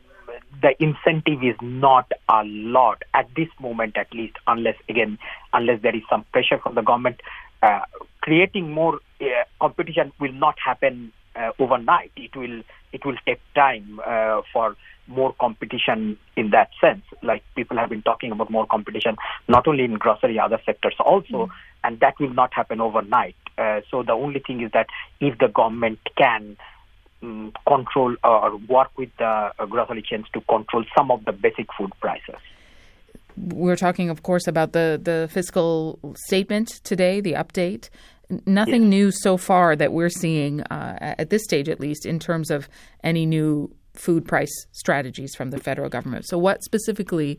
the incentive is not a lot at this moment, at least, unless again, unless there is some pressure from the government. Uh, creating more uh, competition will not happen uh, overnight. It will it will take time uh, for more competition in that sense. Like people have been talking about more competition, not only in grocery, other sectors also, and that will not happen overnight. Uh, so the only thing is that if the government can um, control or work with the uh, grocery chains to control some of the basic food prices. We're talking, of course, about the, the fiscal statement today, the update. Nothing new so far that we're seeing, uh, at this stage at least, in terms of any new food price strategies from the federal government. So, what specifically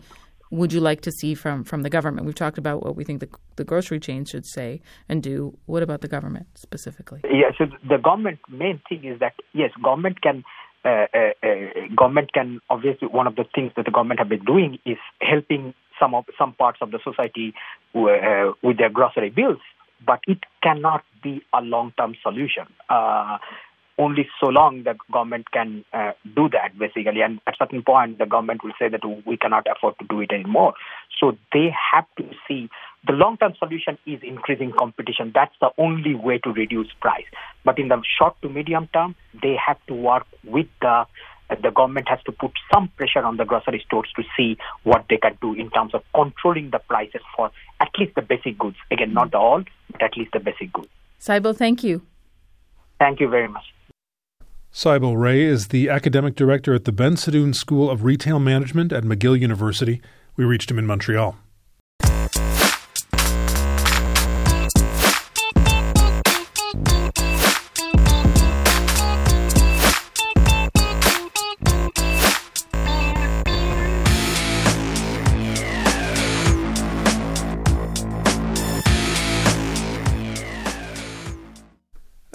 would you like to see from, from the government? We've talked about what we think the, the grocery chains should say and do. What about the government specifically? Yeah, so the government main thing is that yes, government can uh, uh, uh, government can obviously one of the things that the government have been doing is helping some of some parts of the society uh, with their grocery bills, but it cannot be a long term solution. Only so long the government can uh, do that basically. And at certain point the government will say that we cannot afford to do it anymore. So they have to see the long term solution is increasing competition. That's the only way to reduce price. But in the short to medium term they have to work with the the government has to put some pressure on the grocery stores to see what they can do in terms of controlling the prices for at least the basic goods. Again not the all but at least the basic goods. Saibal, thank you. thank you very much Saibal Ray is the academic director at the Bensadoun School of Retail Management at McGill University. We reached him in Montreal.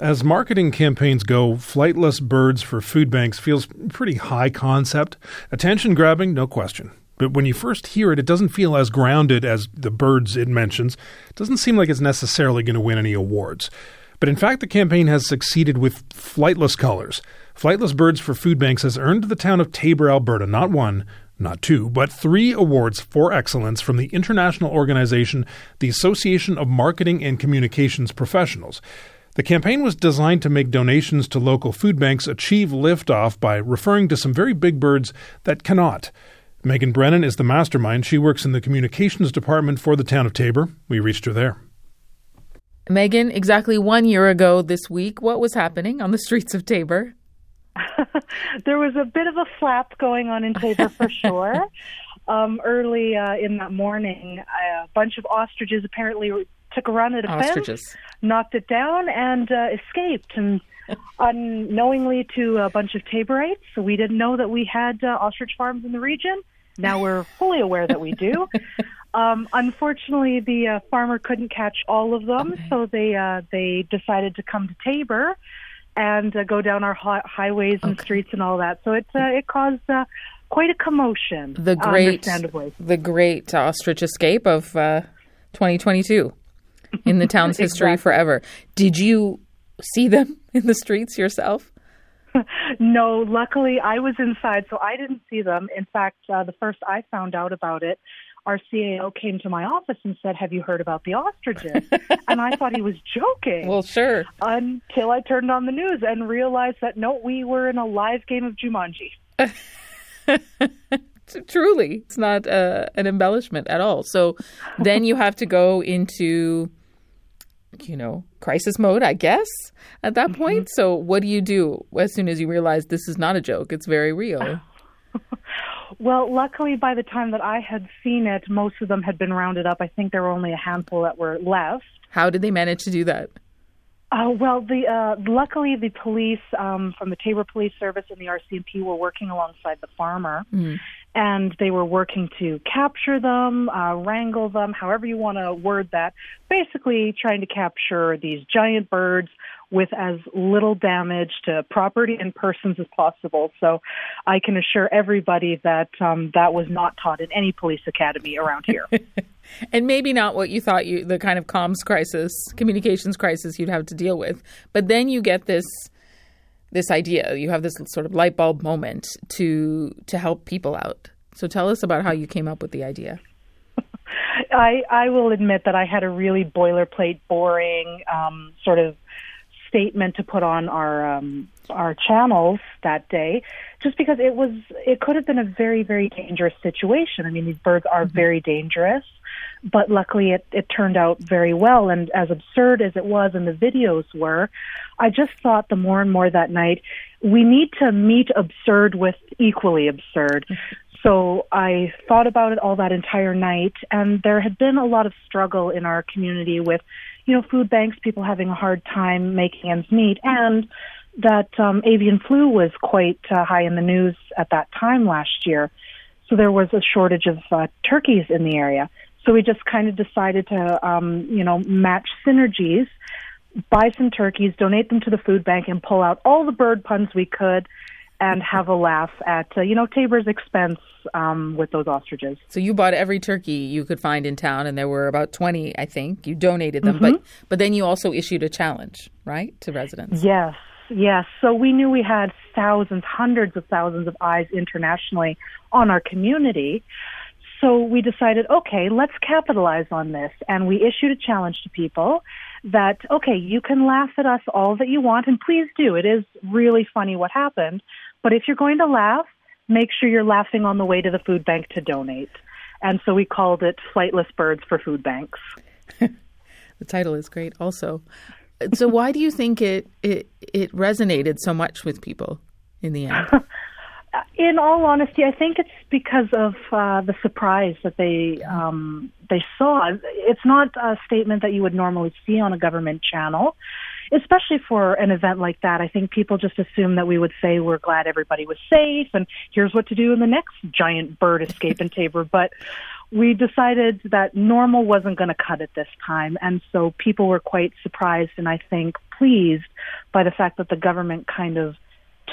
As marketing campaigns go, flightless birds for food banks feels pretty high concept. Attention grabbing, no question. But when you first hear it, it doesn't feel as grounded as the birds it mentions. It doesn't seem like it's necessarily going to win any awards. But in fact, the campaign has succeeded with flightless colors. Flightless Birds for Food Banks has earned the town of Taber, Alberta, not one, not two, but three awards for excellence from the international organization, the Association of Marketing and Communications Professionals. The campaign was designed to make donations to local food banks achieve liftoff by referring to some very big birds that cannot. Megan Brennan is the mastermind. She works in the communications department for the town of Taber. We reached her there. Megan, exactly one year ago this week, what was happening on the streets of Taber? there was a bit of a flap going on in Taber for sure. Um, early uh, in that morning, a bunch of ostriches apparently took a run at a ostriches. fence, knocked it down, and uh, escaped. And unknowingly to a bunch of Taberites, so we didn't know that we had uh, ostrich farms in the region. Now we're fully aware that we do. Um, unfortunately, the uh, farmer couldn't catch all of them, okay. so they uh, they decided to come to Taber and uh, go down our hi- highways and okay. streets and all that. So it uh, it caused uh, quite a commotion. The great, the great ostrich escape of uh, 2022 in the town's history exactly. forever. Did you see them in the streets yourself? no, luckily I was inside, so I didn't see them. In fact, uh, the first I found out about it, our CAO came to my office and said, Have you heard about the ostriches? and I thought he was joking. Well, sure. Until I turned on the news and realized that no, we were in a live game of Jumanji. Truly, it's not uh, an embellishment at all. So then you have to go into, you know, crisis mode, I guess, at that mm-hmm. point. So what do you do as soon as you realize this is not a joke? It's very real. Well, luckily, by the time that I had seen it, most of them had been rounded up. I think there were only a handful that were left. How did they manage to do that? Uh, well, the uh, luckily the police um, from the Taber Police Service and the RCMP were working alongside the farmer, mm. and they were working to capture them, uh, wrangle them, however you want to word that. Basically, trying to capture these giant birds with as little damage to property and persons as possible. So I can assure everybody that um, that was not taught in any police academy around here. and maybe not what you thought you the kind of comms crisis, communications crisis you'd have to deal with. But then you get this this idea. You have this sort of light bulb moment to to help people out. So tell us about how you came up with the idea. I I will admit that I had a really boilerplate, boring um, sort of statement to put on our um, our channels that day, just because it was it could have been a very very dangerous situation. I mean, these birds are mm-hmm. very dangerous, but luckily it it turned out very well. And as absurd as it was, and the videos were, I just thought the more and more that night we need to meet absurd with equally absurd. So I thought about it all that entire night, and there had been a lot of struggle in our community with you know, food banks, people having a hard time making ends meet, and that um, avian flu was quite uh, high in the news at that time last year. So there was a shortage of uh, turkeys in the area. So we just kind of decided to, um, you know, match synergies, buy some turkeys, donate them to the food bank, and pull out all the bird puns we could and have a laugh at uh, you know Taber's expense um, with those ostriches. So you bought every turkey you could find in town, and there were about twenty, I think. You donated them, mm-hmm. but but then you also issued a challenge, right, to residents. Yes, yes. So we knew we had thousands, hundreds of thousands of eyes internationally on our community. So we decided, okay, let's capitalize on this, and we issued a challenge to people that okay, you can laugh at us all that you want, and please do. It is really funny what happened but if you're going to laugh, make sure you're laughing on the way to the food bank to donate. And so we called it Flightless Birds for Food Banks. the title is great also. So why do you think it, it it resonated so much with people in the end? in all honesty, I think it's because of uh, the surprise that they um, they saw. It's not a statement that you would normally see on a government channel especially for an event like that, I think people just assume that we would say we're glad everybody was safe and here's what to do in the next giant bird escape in Taber. But we decided that normal wasn't going to cut it this time. And so people were quite surprised and I think pleased by the fact that the government kind of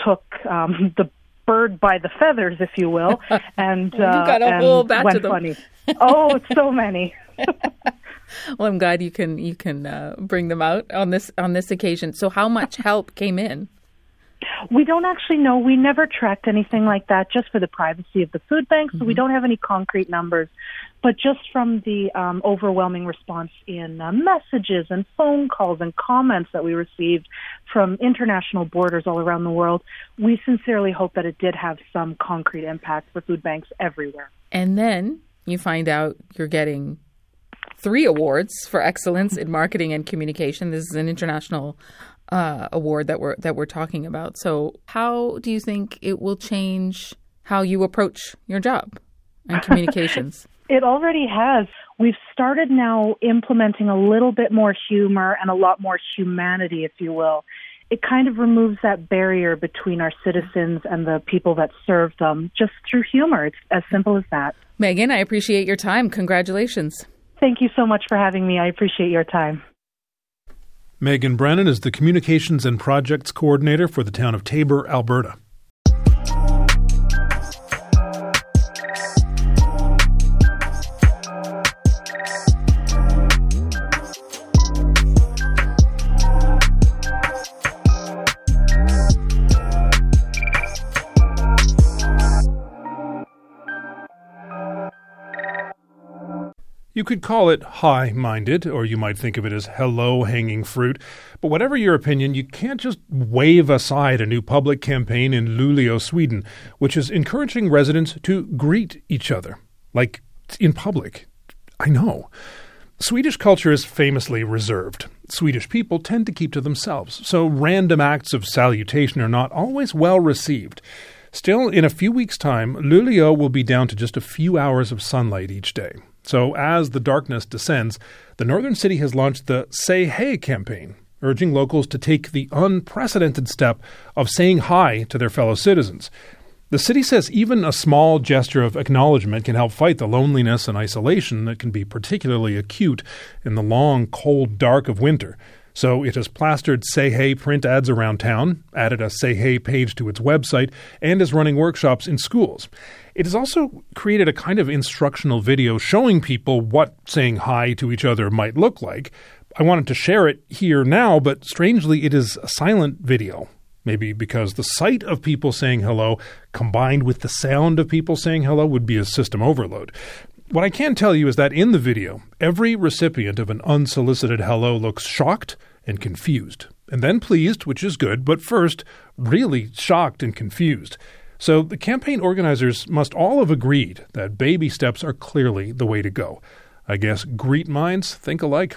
took um, the bird by the feathers, if you will, and, uh, you got a and whole batch of them. funny. oh, so many. well, I'm glad you can you can uh, bring them out on this on this occasion. So, how much help came in? We don't actually know. We never tracked anything like that just for the privacy of the food bank, so we don't have any concrete numbers. But just from the um, overwhelming response in uh, messages and phone calls and comments that we received from international borders all around the world, we sincerely hope that it did have some concrete impact for food banks everywhere. And then you find out you're getting three awards for excellence in marketing and communication. This is an international uh, award that we're that we're talking about. So, how do you think it will change how you approach your job and communications? It already has. We've started now implementing a little bit more humor and a lot more humanity, if you will. It kind of removes that barrier between our citizens and the people that serve them just through humor. It's as simple as that. Megan, I appreciate your time. Congratulations. Thank you so much for having me. I appreciate your time. Megan Brennan is the Communications and Projects Coordinator for the town of Taber, Alberta. You could call it high minded, or you might think of it as hello hanging fruit. But whatever your opinion, you can't just wave aside a new public campaign in Luleå, Sweden, which is encouraging residents to greet each other, like in public. I know. Swedish culture is famously reserved. Swedish people tend to keep to themselves, so random acts of salutation are not always well received. Still, in a few weeks' time, Luleå will be down to just a few hours of sunlight each day. So, as the darkness descends, the northern city has launched the Say Hey campaign, urging locals to take the unprecedented step of saying hi to their fellow citizens. The city says even a small gesture of acknowledgement can help fight the loneliness and isolation that can be particularly acute in the long, cold dark of winter. So it has plastered Say Hey print ads around town, added a Say Hey page to its website, and is running workshops in schools. It has also created a kind of instructional video showing people what saying hi to each other might look like. I wanted to share it here now, but strangely, it is a silent video. Maybe because the sight of people saying hello combined with the sound of people saying hello would be a system overload. What I can tell you is that in the video, every recipient of an unsolicited hello looks shocked and confused, and then pleased, which is good, but first, really shocked and confused. So the campaign organizers must all have agreed that baby steps are clearly the way to go. I guess greet minds think alike.